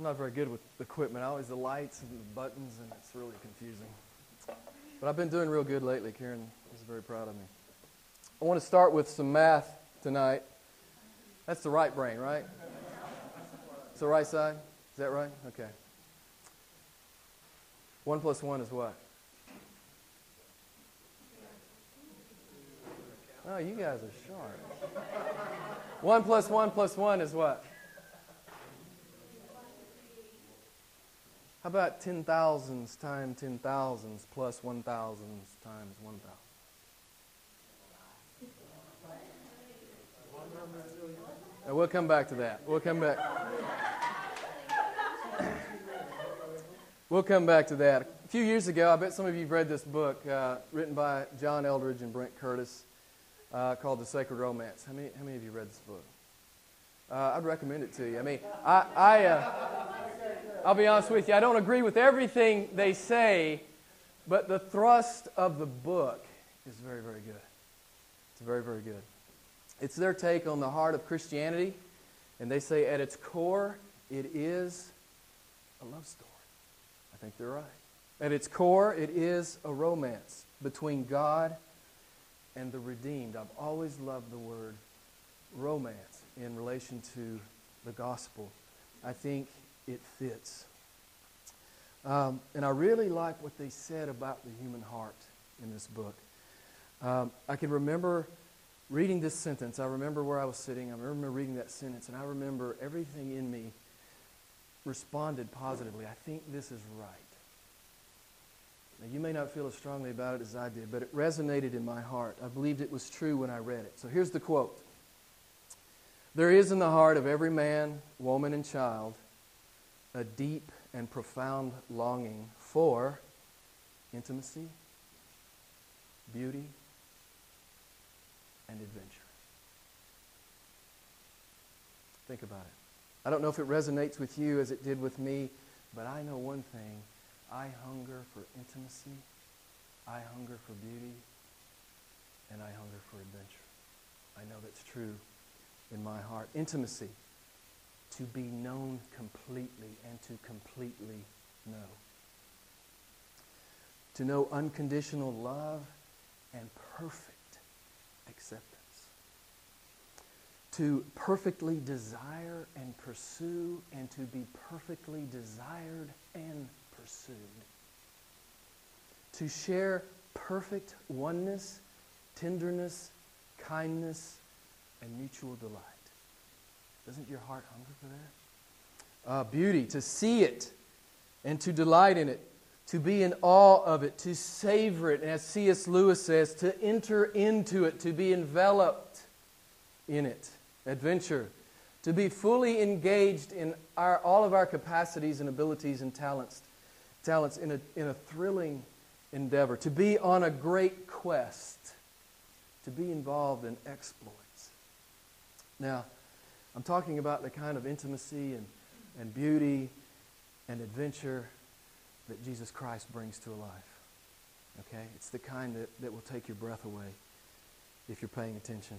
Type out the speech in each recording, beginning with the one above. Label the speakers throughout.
Speaker 1: I'm not very good with equipment. I always the lights and the buttons, and it's really confusing. But I've been doing real good lately. Karen is very proud of me. I want to start with some math tonight. That's the right brain, right? It's the right side? Is that right? Okay. One plus one is what? Oh, you guys are sharp. One plus one plus one is what? How about ten thousands times ten thousands plus one thousands times one thousand? And we'll come back to that. We'll come back. we'll come back to that. A few years ago, I bet some of you have read this book uh, written by John Eldredge and Brent Curtis uh, called The Sacred Romance. How many, how many of you read this book? Uh, I'd recommend it to you. I mean, I, I, uh, I'll be honest with you, I don't agree with everything they say, but the thrust of the book is very, very good. It's very, very good. It's their take on the heart of Christianity, and they say at its core, it is a love story. I think they're right. At its core, it is a romance between God and the redeemed. I've always loved the word romance in relation to the gospel. I think it fits. Um, and I really like what they said about the human heart in this book. Um, I can remember reading this sentence. I remember where I was sitting. I remember reading that sentence, and I remember everything in me responded positively. I think this is right. Now, you may not feel as strongly about it as I did, but it resonated in my heart. I believed it was true when I read it. So here's the quote There is in the heart of every man, woman, and child a deep and profound longing for intimacy, beauty, and adventure. Think about it. I don't know if it resonates with you as it did with me, but I know one thing I hunger for intimacy, I hunger for beauty, and I hunger for adventure. I know that's true in my heart. Intimacy, to be known completely and to completely know. To know unconditional love and perfect acceptance. To perfectly desire and pursue and to be perfectly desired and pursued. To share perfect oneness, tenderness, kindness, and mutual delight. Doesn't your heart hunger for that? Uh, beauty, to see it and to delight in it, to be in awe of it, to savor it, and as C.S. Lewis says, to enter into it, to be enveloped in it. Adventure, to be fully engaged in our, all of our capacities and abilities and talents talents in a, in a thrilling endeavor, to be on a great quest, to be involved in exploits. Now, I'm talking about the kind of intimacy and, and beauty and adventure that Jesus Christ brings to a life. Okay? It's the kind that, that will take your breath away if you're paying attention.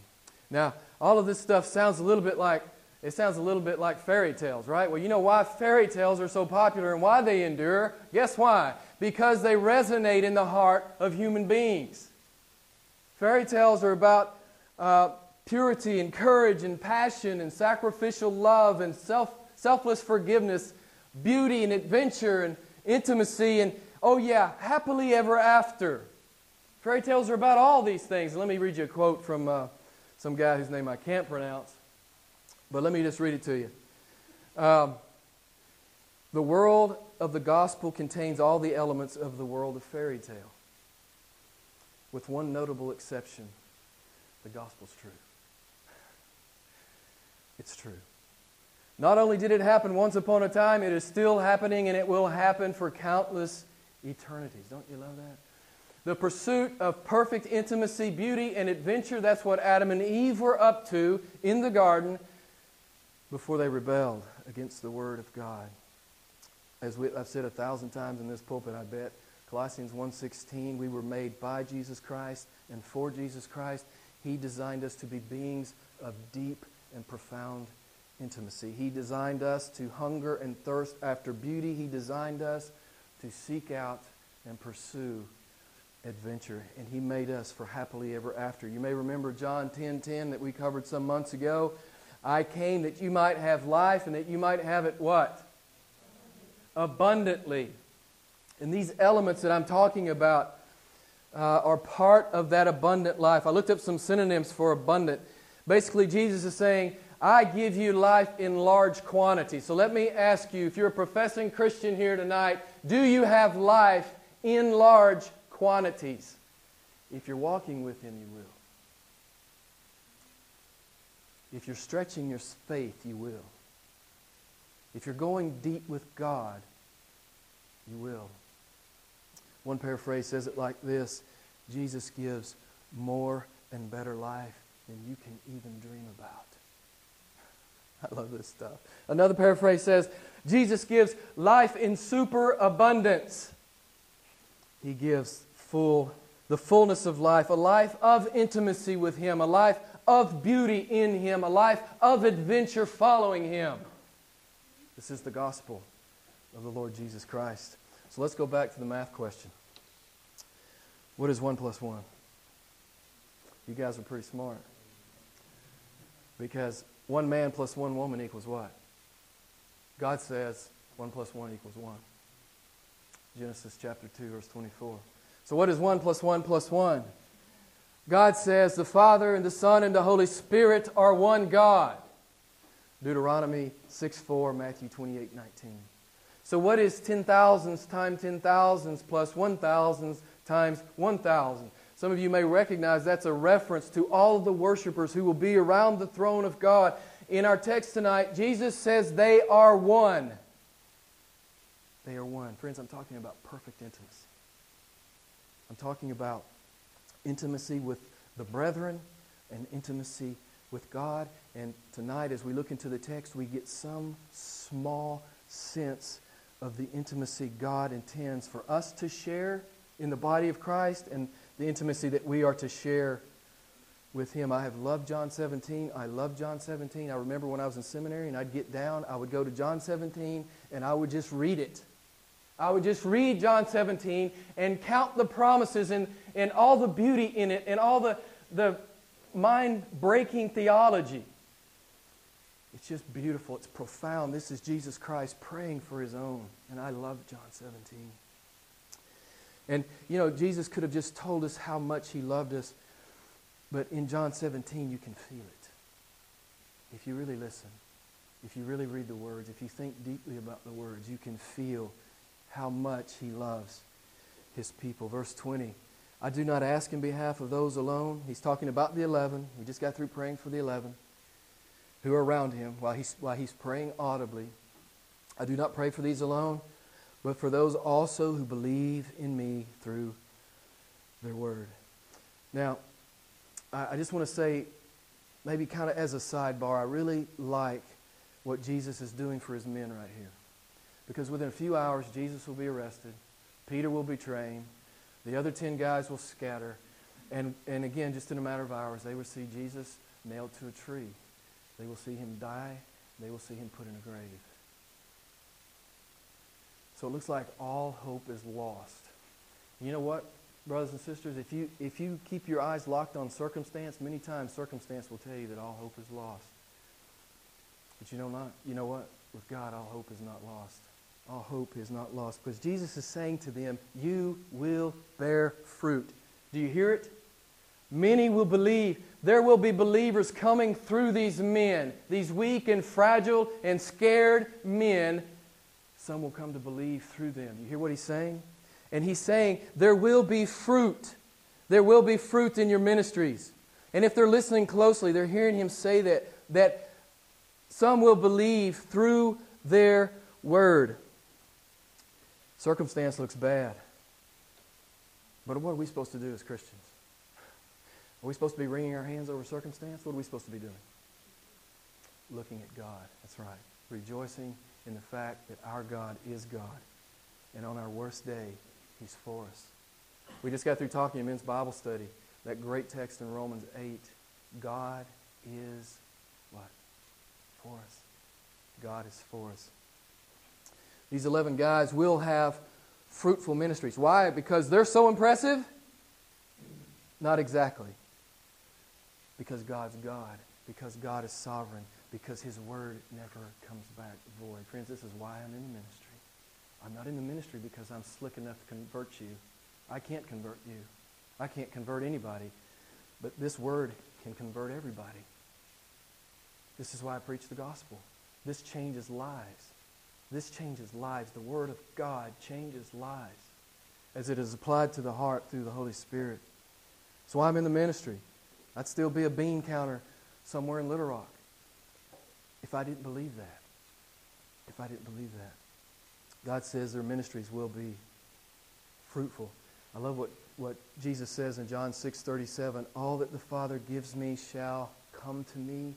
Speaker 1: Now, all of this stuff sounds a little bit like it sounds a little bit like fairy tales, right? Well, you know why fairy tales are so popular and why they endure? Guess why? Because they resonate in the heart of human beings. Fairy tales are about uh, purity and courage and passion and sacrificial love and self, selfless forgiveness, beauty and adventure and intimacy and, oh yeah, happily ever after. Fairy tales are about all these things. Let me read you a quote from uh, some guy whose name I can't pronounce. But let me just read it to you. Um, the world of the gospel contains all the elements of the world of fairy tale, with one notable exception the gospel's true. It's true. Not only did it happen once upon a time, it is still happening and it will happen for countless eternities. Don't you love that? The pursuit of perfect intimacy, beauty, and adventure, that's what Adam and Eve were up to in the garden before they rebelled against the Word of God. As we, I've said a thousand times in this pulpit, I bet, Colossians 1.16, we were made by Jesus Christ and for Jesus Christ. He designed us to be beings of deep and profound intimacy. He designed us to hunger and thirst after beauty. He designed us to seek out and pursue adventure. And He made us for happily ever after. You may remember John 10 10 that we covered some months ago. I came that you might have life and that you might have it what? Abundantly. And these elements that I'm talking about uh, are part of that abundant life. I looked up some synonyms for abundant. Basically, Jesus is saying, I give you life in large quantity. So let me ask you if you're a professing Christian here tonight, do you have life in large quantities? If you're walking with Him, you will. If you're stretching your faith, you will. If you're going deep with God, you will. One paraphrase says it like this Jesus gives more and better life than you can even dream about. I love this stuff. Another paraphrase says Jesus gives life in superabundance. He gives full the fullness of life, a life of intimacy with him, a life of beauty in him, a life of adventure following him. This is the gospel of the Lord Jesus Christ. So let's go back to the math question. What is 1 plus 1? You guys are pretty smart. Because one man plus one woman equals what? God says 1 plus 1 equals 1. Genesis chapter 2, verse 24. So, what is 1 plus 1 plus 1? God says the Father and the Son and the Holy Spirit are one God. Deuteronomy 6 4, Matthew 28 19. So, what is 10,000s times 10,000s plus 1,000s times 1,000? Some of you may recognize that's a reference to all of the worshipers who will be around the throne of God. In our text tonight, Jesus says they are one. They are one. Friends, I'm talking about perfect intimacy. I'm talking about intimacy with the brethren and intimacy with God. And tonight, as we look into the text, we get some small sense of the intimacy God intends for us to share in the body of Christ and the intimacy that we are to share with Him. I have loved John 17. I love John 17. I remember when I was in seminary and I'd get down, I would go to John 17 and I would just read it. I would just read John 17 and count the promises and, and all the beauty in it and all the, the mind breaking theology. It's just beautiful. It's profound. This is Jesus Christ praying for his own. And I love John 17. And, you know, Jesus could have just told us how much he loved us. But in John 17, you can feel it. If you really listen, if you really read the words, if you think deeply about the words, you can feel how much he loves his people. Verse 20. I do not ask in behalf of those alone. He's talking about the 11. We just got through praying for the 11 who are around him while he's, while he's praying audibly. I do not pray for these alone, but for those also who believe in me through their word. Now, I, just want to say, maybe kind of as a sidebar, I really like what Jesus is doing for his men right here. Because within a few hours, Jesus will be arrested, Peter will betray him, the other 10 guys will scatter, and, and again, just in a matter of hours, they will see Jesus nailed to a tree. They will see him die, they will see him put in a grave. So it looks like all hope is lost. You know what, brothers and sisters? If you, if you keep your eyes locked on circumstance, many times circumstance will tell you that all hope is lost. But you know not, you know what? With God, all hope is not lost all hope is not lost. Because Jesus is saying to them, You will bear fruit. Do you hear it? Many will believe. There will be believers coming through these men, these weak and fragile and scared men. Some will come to believe through them. You hear what he's saying? And he's saying, There will be fruit. There will be fruit in your ministries. And if they're listening closely, they're hearing him say that, that some will believe through their word. Circumstance looks bad. But what are we supposed to do as Christians? Are we supposed to be wringing our hands over circumstance? What are we supposed to be doing? Looking at God. That's right. Rejoicing in the fact that our God is God. And on our worst day, He's for us. We just got through talking in men's Bible study, that great text in Romans 8. God is what? For us. God is for us. These 11 guys will have fruitful ministries. Why? Because they're so impressive? Not exactly. Because God's God, because God is sovereign, because His word never comes back void. Friends, this is why I'm in the ministry. I'm not in the ministry because I'm slick enough to convert you. I can't convert you. I can't convert anybody. But this word can convert everybody. This is why I preach the gospel. This changes lives. This changes lives. The Word of God changes lives as it is applied to the heart through the Holy Spirit. So I'm in the ministry. I'd still be a bean counter somewhere in Little Rock if I didn't believe that. If I didn't believe that. God says their ministries will be fruitful. I love what, what Jesus says in John 6 37 All that the Father gives me shall come to me.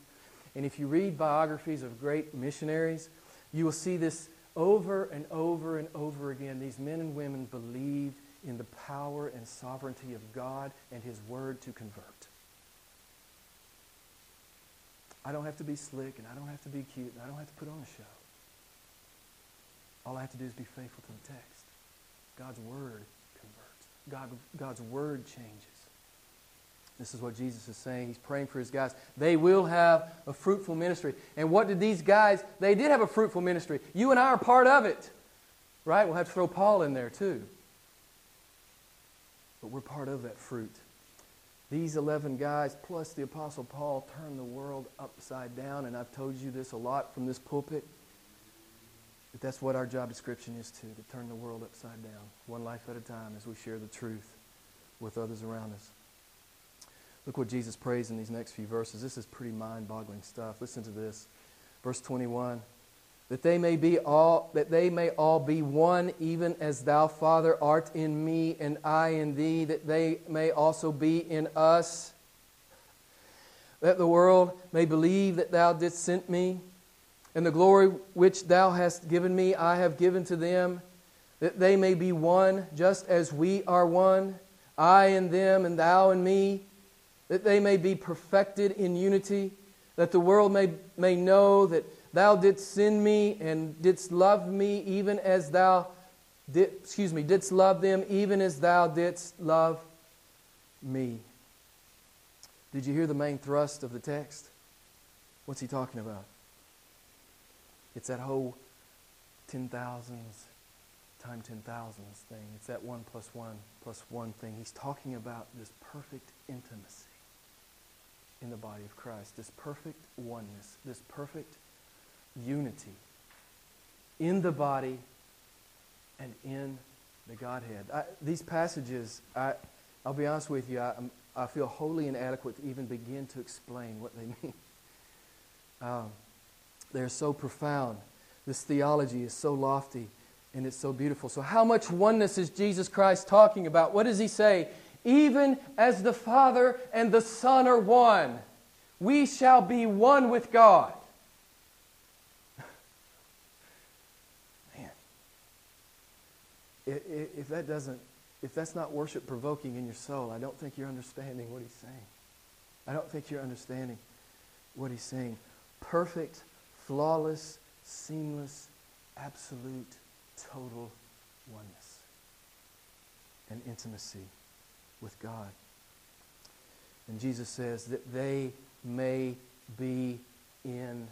Speaker 1: And if you read biographies of great missionaries, you will see this over and over and over again. These men and women believed in the power and sovereignty of God and His Word to convert. I don't have to be slick, and I don't have to be cute, and I don't have to put on a show. All I have to do is be faithful to the text. God's Word converts. God, God's Word changes. This is what Jesus is saying. He's praying for his guys. They will have a fruitful ministry. And what did these guys? They did have a fruitful ministry. You and I are part of it. Right? We'll have to throw Paul in there too. But we're part of that fruit. These 11 guys, plus the Apostle Paul, turned the world upside down. And I've told you this a lot from this pulpit. But that's what our job description is too, to turn the world upside down, one life at a time as we share the truth with others around us. Look what Jesus prays in these next few verses. This is pretty mind-boggling stuff. Listen to this. Verse 21. That they may be all that they may all be one even as thou father art in me and I in thee that they may also be in us. That the world may believe that thou didst send me and the glory which thou hast given me I have given to them that they may be one just as we are one I and them and thou and me that they may be perfected in unity, that the world may, may know that thou didst send me and didst love me even as thou did, excuse me, didst love them even as thou didst love me. Did you hear the main thrust of the text? What's he talking about? It's that whole ten thousands time ten thousands thing. It's that one plus one plus one thing. He's talking about this perfect intimacy in the body of Christ. This perfect oneness, this perfect unity in the body and in the Godhead. I, these passages, I, I'll be honest with you, I, I feel wholly inadequate to even begin to explain what they mean. Um, they're so profound. This theology is so lofty and it's so beautiful. So, how much oneness is Jesus Christ talking about? What does he say? even as the Father and the Son are one. We shall be one with God. If that doesn't, if that's not worship provoking in your soul, I don't think you're understanding what he's saying. I don't think you're understanding what he's saying. Perfect, flawless, seamless, absolute, total oneness and intimacy with God. And Jesus says that they may be in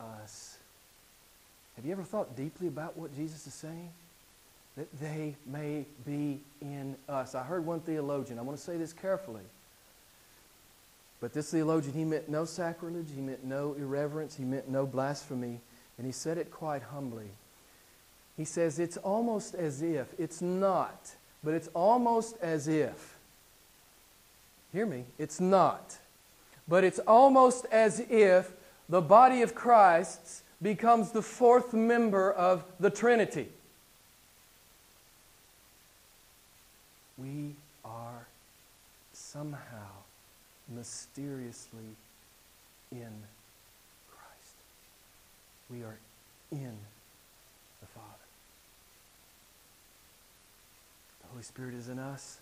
Speaker 1: us. Have you ever thought deeply about what Jesus is saying? That they may be in us. I heard one theologian, I want to say this carefully. But this theologian, he meant no sacrilege, he meant no irreverence, he meant no blasphemy, and he said it quite humbly. He says, It's almost as if, it's not, but it's almost as if Hear me, it's not. But it's almost as if the body of Christ becomes the fourth member of the Trinity. We are somehow mysteriously in Christ. We are in the Father. The Holy Spirit is in us.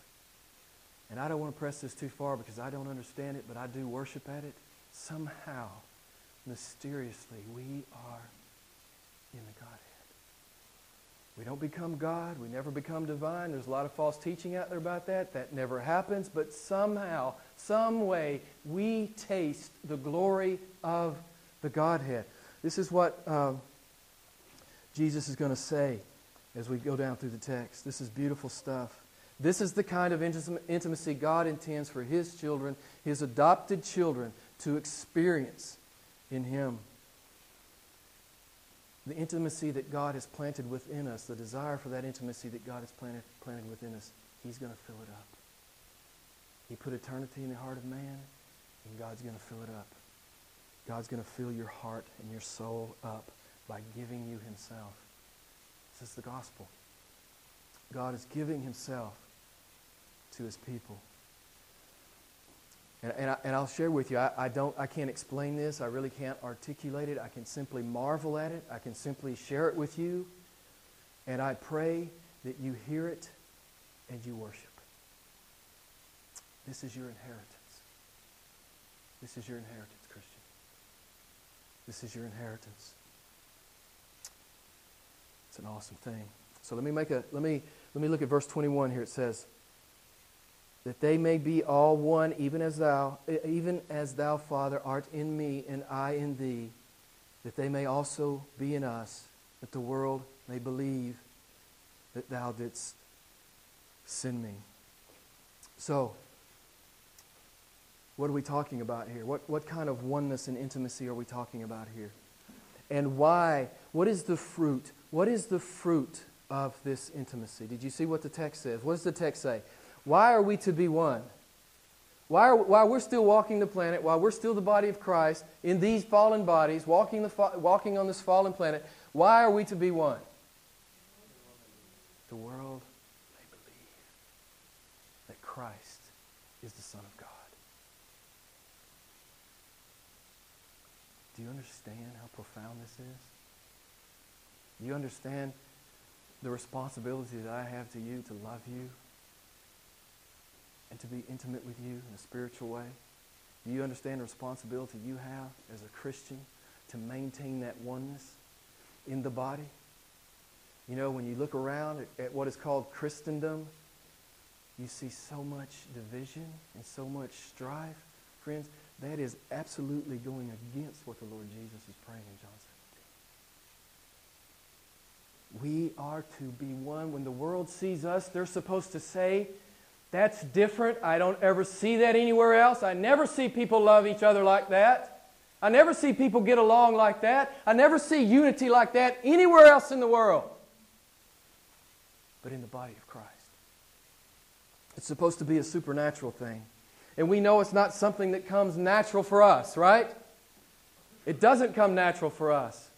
Speaker 1: And I don't want to press this too far because I don't understand it, but I do worship at it. Somehow, mysteriously, we are don't become God. We never become divine. There's a lot of false teaching out there about that. That never happens. But somehow, some way, we taste the glory of the Godhead. This is what um, Jesus is going to say as we go down through the text. This is beautiful stuff. This is the kind of intimacy God intends for His children, His adopted children, to experience in Him. The intimacy that God has planted within us, the desire for that intimacy that God has planted, planted within us, He's going to fill it up. He put eternity in the heart of man, and God's going to fill it up. God's going to fill your heart and your soul up by giving you Himself. This is the gospel. God is giving Himself to His people. And, and, I, and I'll share with you, I, I, don't, I can't explain this. I really can't articulate it. I can simply marvel at it. I can simply share it with you. And I pray that you hear it and you worship. This is your inheritance. This is your inheritance, Christian. This is your inheritance. It's an awesome thing. So let me make a let me let me look at verse 21 here. It says, that they may be all one, even as thou, even as thou, Father, art in me and I in thee, that they may also be in us, that the world may believe that thou didst send me. So, what are we talking about here? What, what kind of oneness and intimacy are we talking about here? And why? What is the fruit? What is the fruit of this intimacy? Did you see what the text says? What does the text say? Why are we to be one? Why are, while we're still walking the planet, while we're still the body of Christ in these fallen bodies, walking, the, walking on this fallen planet, why are we to be one? The world may believe that Christ is the Son of God. Do you understand how profound this is? Do you understand the responsibility that I have to you to love you and to be intimate with you in a spiritual way? Do you understand the responsibility you have as a Christian to maintain that oneness in the body? You know, when you look around at, at what is called Christendom, you see so much division and so much strife. Friends, that is absolutely going against what the Lord Jesus is praying in John 17. We are to be one. When the world sees us, they're supposed to say, that's different. I don't ever see that anywhere else. I never see people love each other like that. I never see people get along like that. I never see unity like that anywhere else in the world. But in the body of Christ. It's supposed to be a supernatural thing. And we know it's not something that comes natural for us, right? It doesn't come natural for us.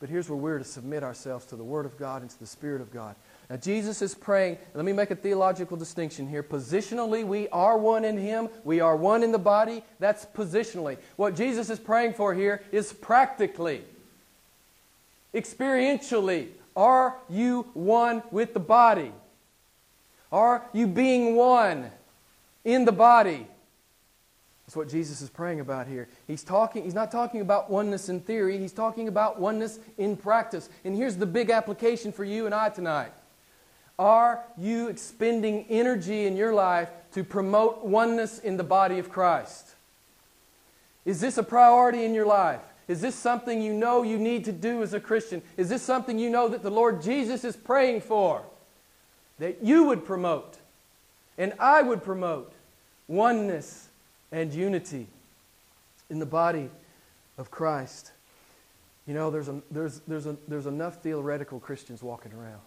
Speaker 1: But here's where we're to submit ourselves to the Word of God and to the Spirit of God. Now, Jesus is praying. Let me make a theological distinction here. Positionally, we are one in Him. We are one in the body. That's positionally. What Jesus is praying for here is practically, experientially. Are you one with the body? Are you being one in the body? That's what Jesus is praying about here. He's talking he's not talking about oneness in theory, he's talking about oneness in practice. And here's the big application for you and I tonight. Are you expending energy in your life to promote oneness in the body of Christ? Is this a priority in your life? Is this something you know you need to do as a Christian? Is this something you know that the Lord Jesus is praying for? That you would promote and I would promote oneness and unity in the body of Christ. You know, there's, a, there's, there's, a, there's enough theoretical Christians walking around.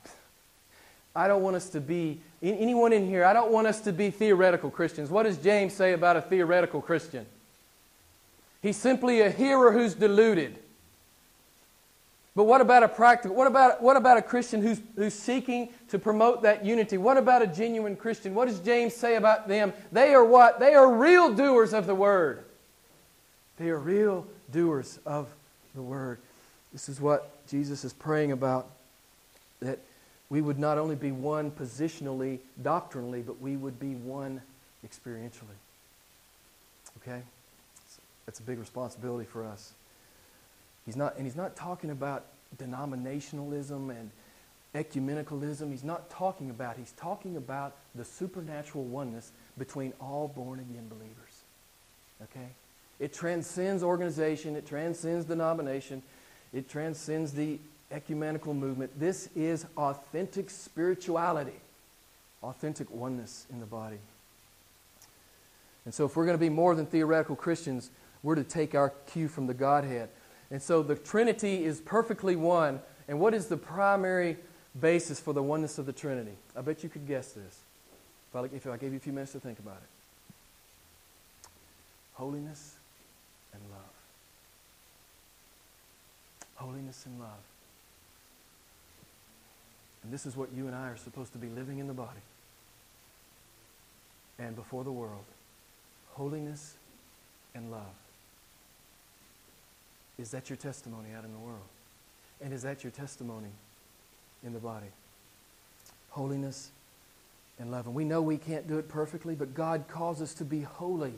Speaker 1: I don't want us to be, anyone in here, I don't want us to be theoretical Christians. What does James say about a theoretical Christian? He's simply a hearer who's deluded. But what about a practical, what about, what about a Christian who's, who's seeking to promote that unity? What about a genuine Christian? What does James say about them? They are what? They are real doers of the word. They are real doers of the word. This is what Jesus is praying about. That we would not only be one positionally, doctrinally, but we would be one experientially. Okay? That's a big responsibility for us. He's not, and he's not talking about denominationalism and ecumenicalism. He's not talking about, he's talking about the supernatural oneness between all born again believers. Okay? It transcends organization, it transcends denomination, it transcends the ecumenical movement. This is authentic spirituality, authentic oneness in the body. And so, if we're going to be more than theoretical Christians, we're to take our cue from the Godhead. And so, the Trinity is perfectly one. And what is the primary basis for the oneness of the Trinity? I bet you could guess this if I, if I gave you a few minutes to think about it holiness and love. Holiness and love. And this is what you and I are supposed to be living in the body and before the world. Holiness and love. Is that your testimony out in the world? And is that your testimony in the body? Holiness and love. And we know we can't do it perfectly, but God calls us to be holy.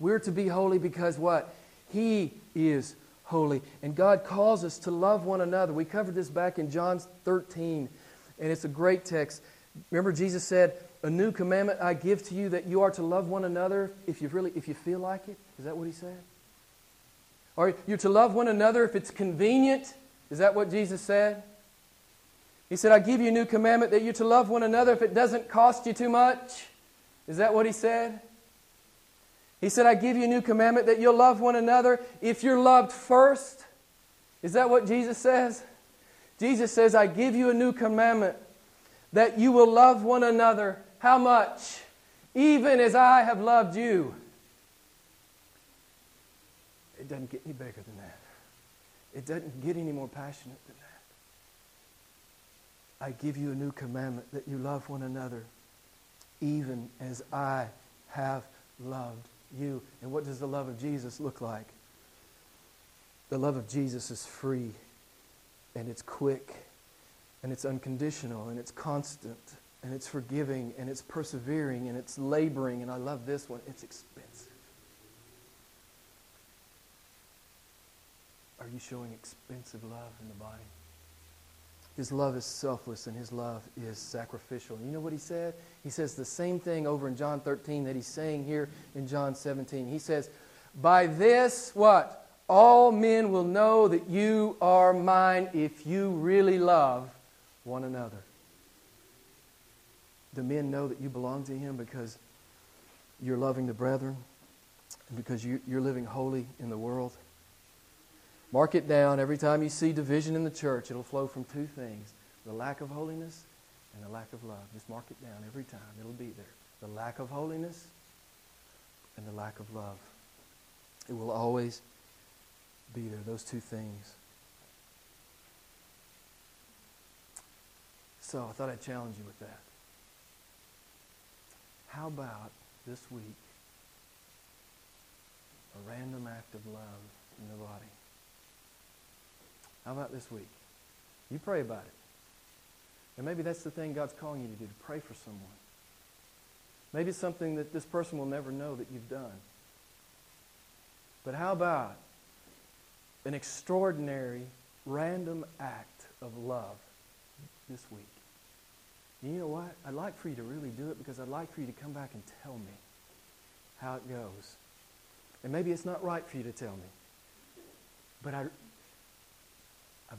Speaker 1: We're to be holy because what? He is holy. And God calls us to love one another. We covered this back in John 13, and it's a great text. Remember, Jesus said, A new commandment I give to you that you are to love one another if you really if you feel like it. Is that what he said? Or you're to love one another if it's convenient. Is that what Jesus said? He said, I give you a new commandment that you're to love one another if it doesn't cost you too much. Is that what he said? He said, I give you a new commandment that you'll love one another if you're loved first. Is that what Jesus says? Jesus says, I give you a new commandment that you will love one another. How much? Even as I have loved you. It doesn't get any bigger than that. It doesn't get any more passionate than that. I give you a new commandment that you love one another, even as I have loved you. And what does the love of Jesus look like? The love of Jesus is free, and it's quick, and it's unconditional, and it's constant, and it's forgiving, and it's persevering, and it's laboring. And I love this one it's expensive. Are you showing expensive love in the body? His love is selfless and his love is sacrificial. You know what he said? He says the same thing over in John 13 that he's saying here in John 17. He says, By this, what? All men will know that you are mine if you really love one another. The men know that you belong to him because you're loving the brethren and because you, are living holy in the world? Mark it down. Every time you see division in the church, it'll flow from two things the lack of holiness and the lack of love. Just mark it down every time. It'll be there. The lack of holiness and the lack of love. It will always be there, those two things. So I thought I'd challenge you with that. How about this week a random act of love in the body? How about this week? You pray about it. And maybe that's the thing God's calling you to do, to pray for someone. Maybe it's something that this person will never know that you've done. But how about an extraordinary, random act of love this week? And you know what? I'd like for you to really do it because I'd like for you to come back and tell me how it goes. And maybe it's not right for you to tell me. But I, I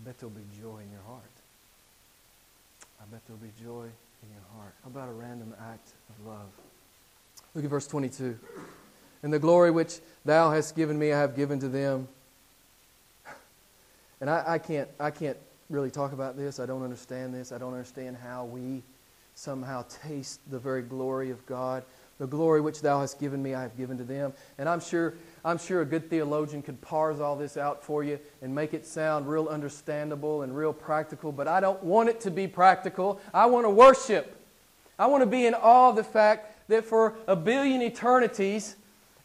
Speaker 1: bet there'll be joy in your heart. I bet there'll be joy in your heart. How about a random act of love? Look at verse 22. And the glory which thou hast given me, I have given to them. And I, I, can't, I can't really talk about this. I don't understand this. I don't understand how we somehow taste the very glory of God. The glory which thou hast given me, I have given to them. And I'm sure I'm sure a good theologian could parse all this out for you and make it sound real understandable and real practical, but I don't want it to be practical. I want to worship. I want to be in awe of the fact that for a billion eternities,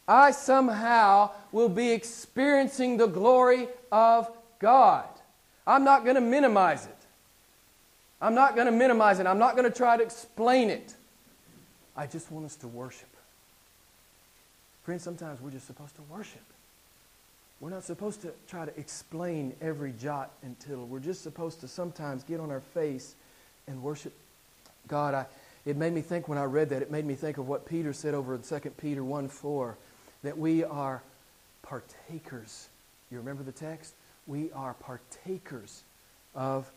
Speaker 1: I somehow will be experiencing the glory of God. I'm not going to minimize it. I'm not going to minimize it. I'm not going to try to explain it. I just want us to worship. Friends, sometimes we're just supposed to worship. We're not supposed to try to explain every jot and tittle. We're just supposed to sometimes get on our face and worship God. I, it made me think when I read that, it made me think of what Peter said over in 2 Peter 1 4, that we are partakers. You remember the text? We are partakers of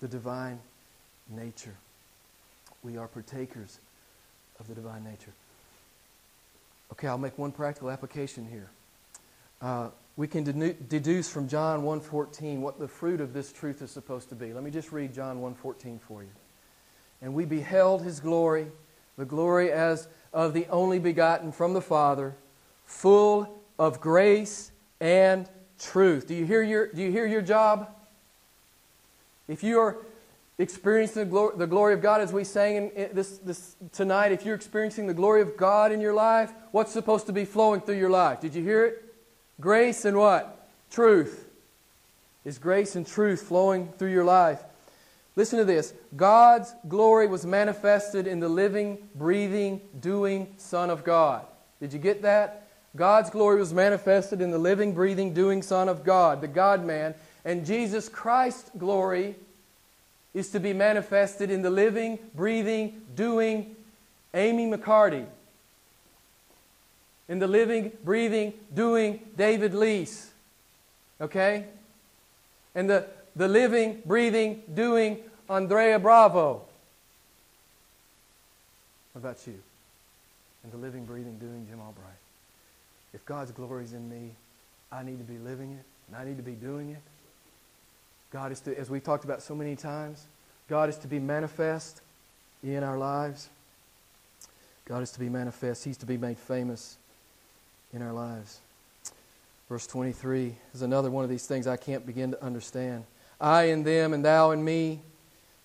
Speaker 1: the divine nature. We are partakers of the divine nature. Okay, I'll make one practical application here. Uh, we can deduce from John 1.14 what the fruit of this truth is supposed to be. Let me just read John 1.14 for you. And we beheld his glory, the glory as of the only begotten from the Father, full of grace and truth. Do you hear your, do you hear your job? If you are experiencing the glory, the glory of God as we sang in, this, this tonight, if you're experiencing the glory of God in your life, what's supposed to be flowing through your life? Did you hear it? Grace and what? Truth. Is grace and truth flowing through your life? Listen to this. God's glory was manifested in the living, breathing, doing Son of God. Did you get that? God's glory was manifested in the living, breathing, doing Son of God, the God man. And Jesus Christ's glory is to be manifested in the living, breathing, doing Amy McCarty, in the living, breathing, doing David Lease. Okay? And the, the living, breathing, doing Andrea Bravo. What about you? And the living, breathing, doing Jim Albright. If God's glory is in me, I need to be living it, and I need to be doing it. God is to, as we've talked about so many times, God is to be manifest in our lives. God is to be manifest. He's to be made famous in our lives. Verse 23 is another one of these things I can't begin to understand. I in them and thou in me,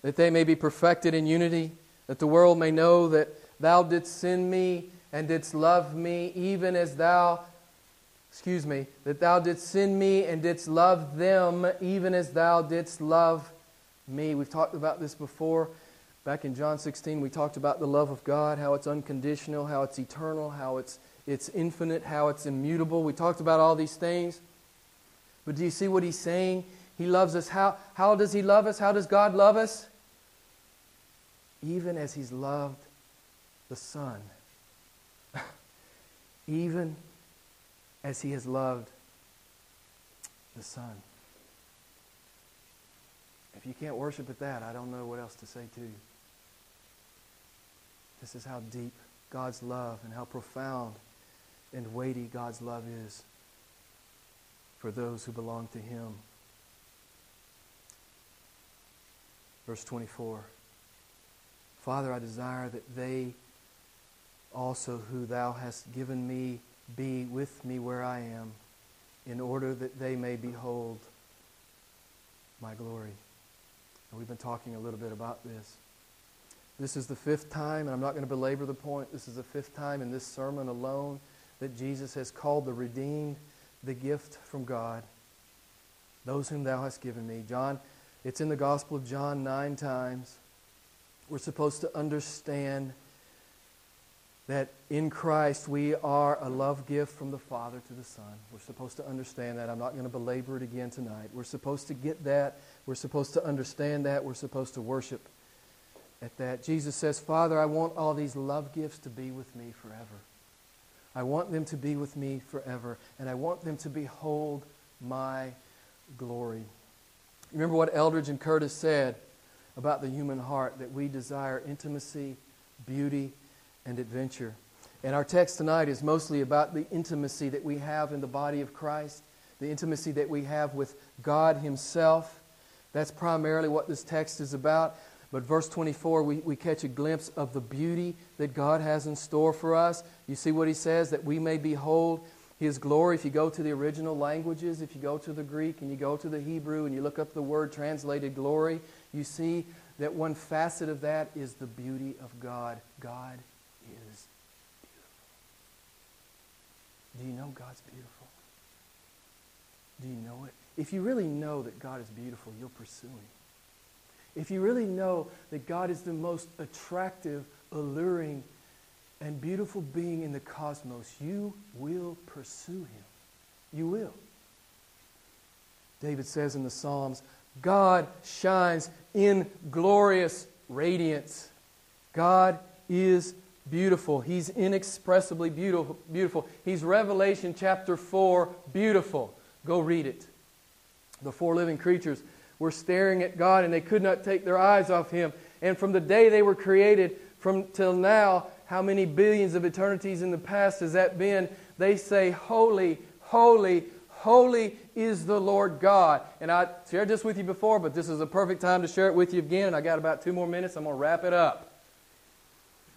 Speaker 1: that they may be perfected in unity, that the world may know that thou didst send me and didst love me, even as thou, excuse me, that thou didst send me and didst love them, even as thou didst love me. We've talked about this before. Back in John 16, we talked about the love of God, how it's unconditional, how it's eternal, how it's it's infinite, how it's immutable. We talked about all these things. But do you see what he's saying? He loves us. How, how does he love us? How does God love us? Even as he's loved the Son. Even as he has loved the Son. If you can't worship at that, I don't know what else to say to you. This is how deep God's love and how profound and weighty God's love is for those who belong to Him. Verse 24 Father, I desire that they also, who Thou hast given me, be with me where I am, in order that they may behold my glory. And we've been talking a little bit about this. This is the fifth time, and I'm not going to belabor the point. This is the fifth time in this sermon alone that Jesus has called the redeemed the gift from God, those whom thou hast given me. John, it's in the Gospel of John nine times. We're supposed to understand that in Christ we are a love gift from the Father to the Son. We're supposed to understand that. I'm not going to belabor it again tonight. We're supposed to get that. We're supposed to understand that. We're supposed to worship at that. Jesus says, Father, I want all these love gifts to be with me forever. I want them to be with me forever, and I want them to behold my glory. Remember what Eldredge and Curtis said about the human heart that we desire intimacy, beauty, and adventure. And our text tonight is mostly about the intimacy that we have in the body of Christ, the intimacy that we have with God Himself. That's primarily what this text is about. But verse 24, we, we catch a glimpse of the beauty that God has in store for us. You see what he says? That we may behold his glory. If you go to the original languages, if you go to the Greek and you go to the Hebrew and you look up the word translated glory, you see that one facet of that is the beauty of God. God is beautiful. Do you know God's beautiful? Do you know it? If you really know that God is beautiful, you'll pursue him. If you really know that God is the most attractive, alluring, and beautiful being in the cosmos, you will pursue him. You will. David says in the Psalms, God shines in glorious radiance. God is beautiful. He's inexpressibly beautiful. beautiful. He's Revelation chapter 4 beautiful. Go read it. The four living creatures were staring at God and they could not take their eyes off him. And from the day they were created from till now, how many billions of eternities in the past has that been? They say, Holy, holy, holy is the Lord God. And I shared this with you before, but this is a perfect time to share it with you again. And I got about two more minutes. I'm going to wrap it up.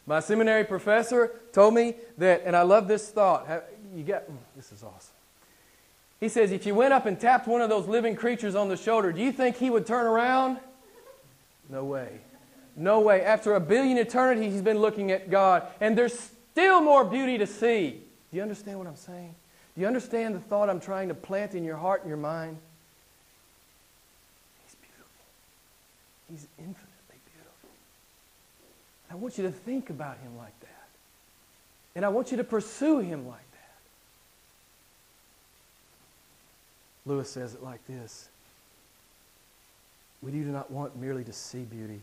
Speaker 1: My seminary professor told me that, and I love this thought. You got mm, this is awesome. He says, if you went up and tapped one of those living creatures on the shoulder, do you think he would turn around? No way. No way. After a billion eternities, he's been looking at God, and there's still more beauty to see. Do you understand what I'm saying? Do you understand the thought I'm trying to plant in your heart and your mind? He's beautiful. He's beautiful. I want you to think about him like that. And I want you to pursue him like that. Lewis says it like this We do not want merely to see beauty,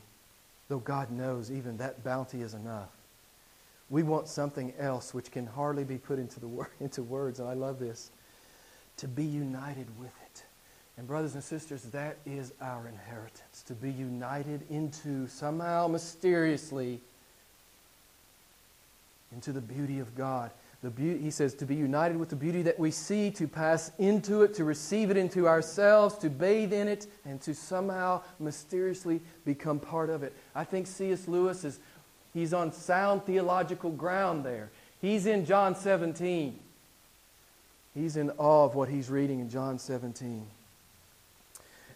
Speaker 1: though God knows even that bounty is enough. We want something else which can hardly be put into, the wor- into words, and I love this to be united with it. And, brothers and sisters, that is our inheritance to be united into somehow mysteriously into the beauty of God. The beauty, he says, to be united with the beauty that we see, to pass into it, to receive it into ourselves, to bathe in it, and to somehow mysteriously become part of it. I think C.S. Lewis is he's on sound theological ground there. He's in John 17. He's in awe of what he's reading in John 17.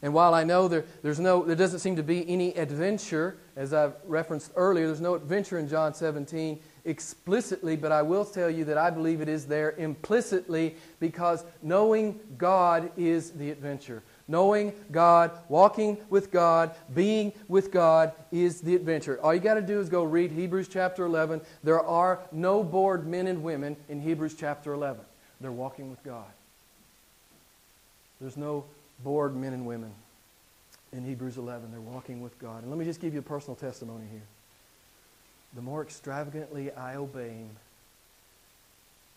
Speaker 1: And while I know there, there's no, there doesn't seem to be any adventure, as I've referenced earlier, there's no adventure in John 17 explicitly, but I will tell you that I believe it is there implicitly because knowing God is the adventure. Knowing God, walking with God, being with God is the adventure. All you got to do is go read Hebrews chapter 11. There are no bored men and women in Hebrews chapter 11. They're walking with God. There's no bored men and women in Hebrews 11. They're walking with God. And let me just give you a personal testimony here the more extravagantly I obey Him,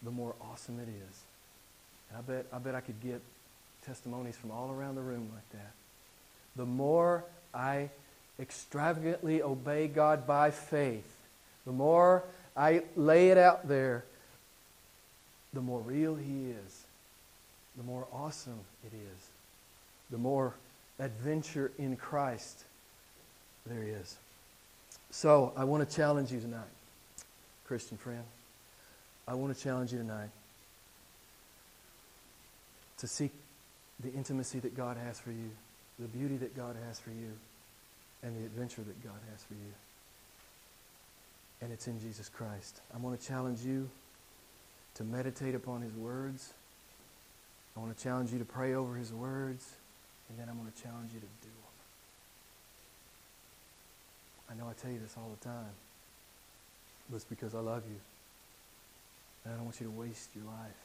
Speaker 1: the more awesome it is. And I bet, I bet I could get testimonies from all around the room like that. The more I extravagantly obey God by faith, the more I lay it out there, the more real He is, the more awesome it is, the more adventure in Christ there is. So I want to challenge you tonight, Christian friend. I want to challenge you tonight to seek the intimacy that God has for you, the beauty that God has for you, and the adventure that God has for you. And it's in Jesus Christ. I want to challenge you to meditate upon His words. I want to challenge you to pray over His words. And then I'm going to challenge you to do them. I know I tell you this all the time, but it's because I love you. And I don't want you to waste your life.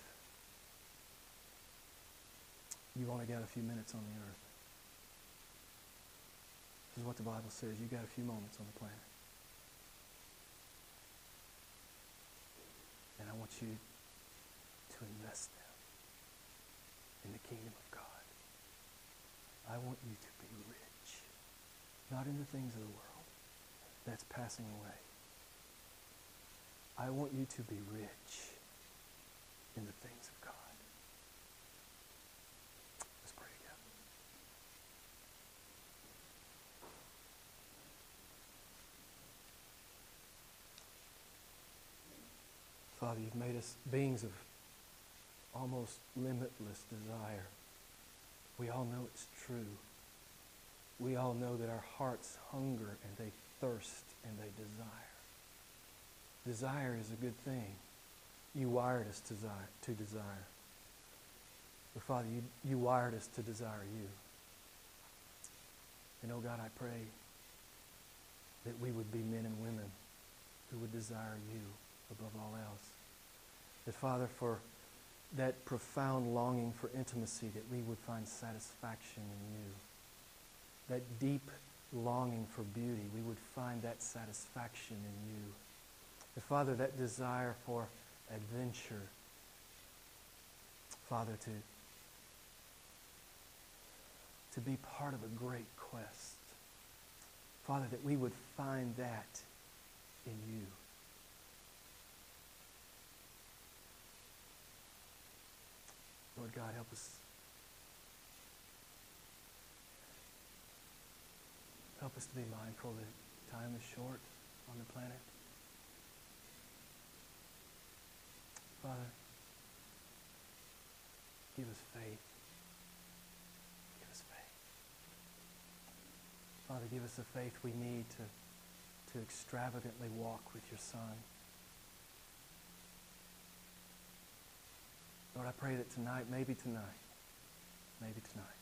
Speaker 1: You've only got a few minutes on the earth. This is what the Bible says. You've got a few moments on the planet. And I want you to invest them in the kingdom. I want you to be rich, not in the things of the world that's passing away. I want you to be rich in the things of God. Let's pray again. Father, you've made us beings of almost limitless desire. We all know it's true. We all know that our hearts hunger and they thirst and they desire. Desire is a good thing. You wired us to desire. To desire. But Father, you, you wired us to desire you. And oh God, I pray that we would be men and women who would desire you above all else. That Father, for that profound longing for intimacy, that we would find satisfaction in you. That deep longing for beauty, we would find that satisfaction in you. And Father, that desire for adventure, Father, to, to be part of a great quest. Father, that we would find that in you. Lord God, help us. Help us to be mindful that time is short on the planet. Father, give us faith. Give us faith. Father, give us the faith we need to, to extravagantly walk with your Son. Lord, I pray that tonight, maybe tonight, maybe tonight,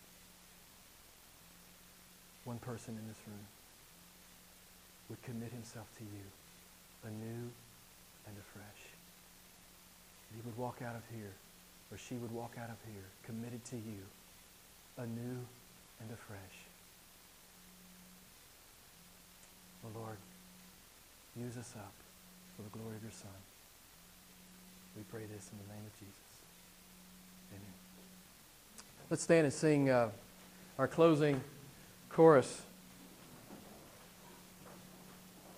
Speaker 1: one person in this room would commit himself to you anew and afresh. And he would walk out of here, or she would walk out of here, committed to you anew and afresh. Oh Lord, use us up for the glory of your Son. We pray this in the name of Jesus. Amen. Let's stand and sing uh, our closing chorus.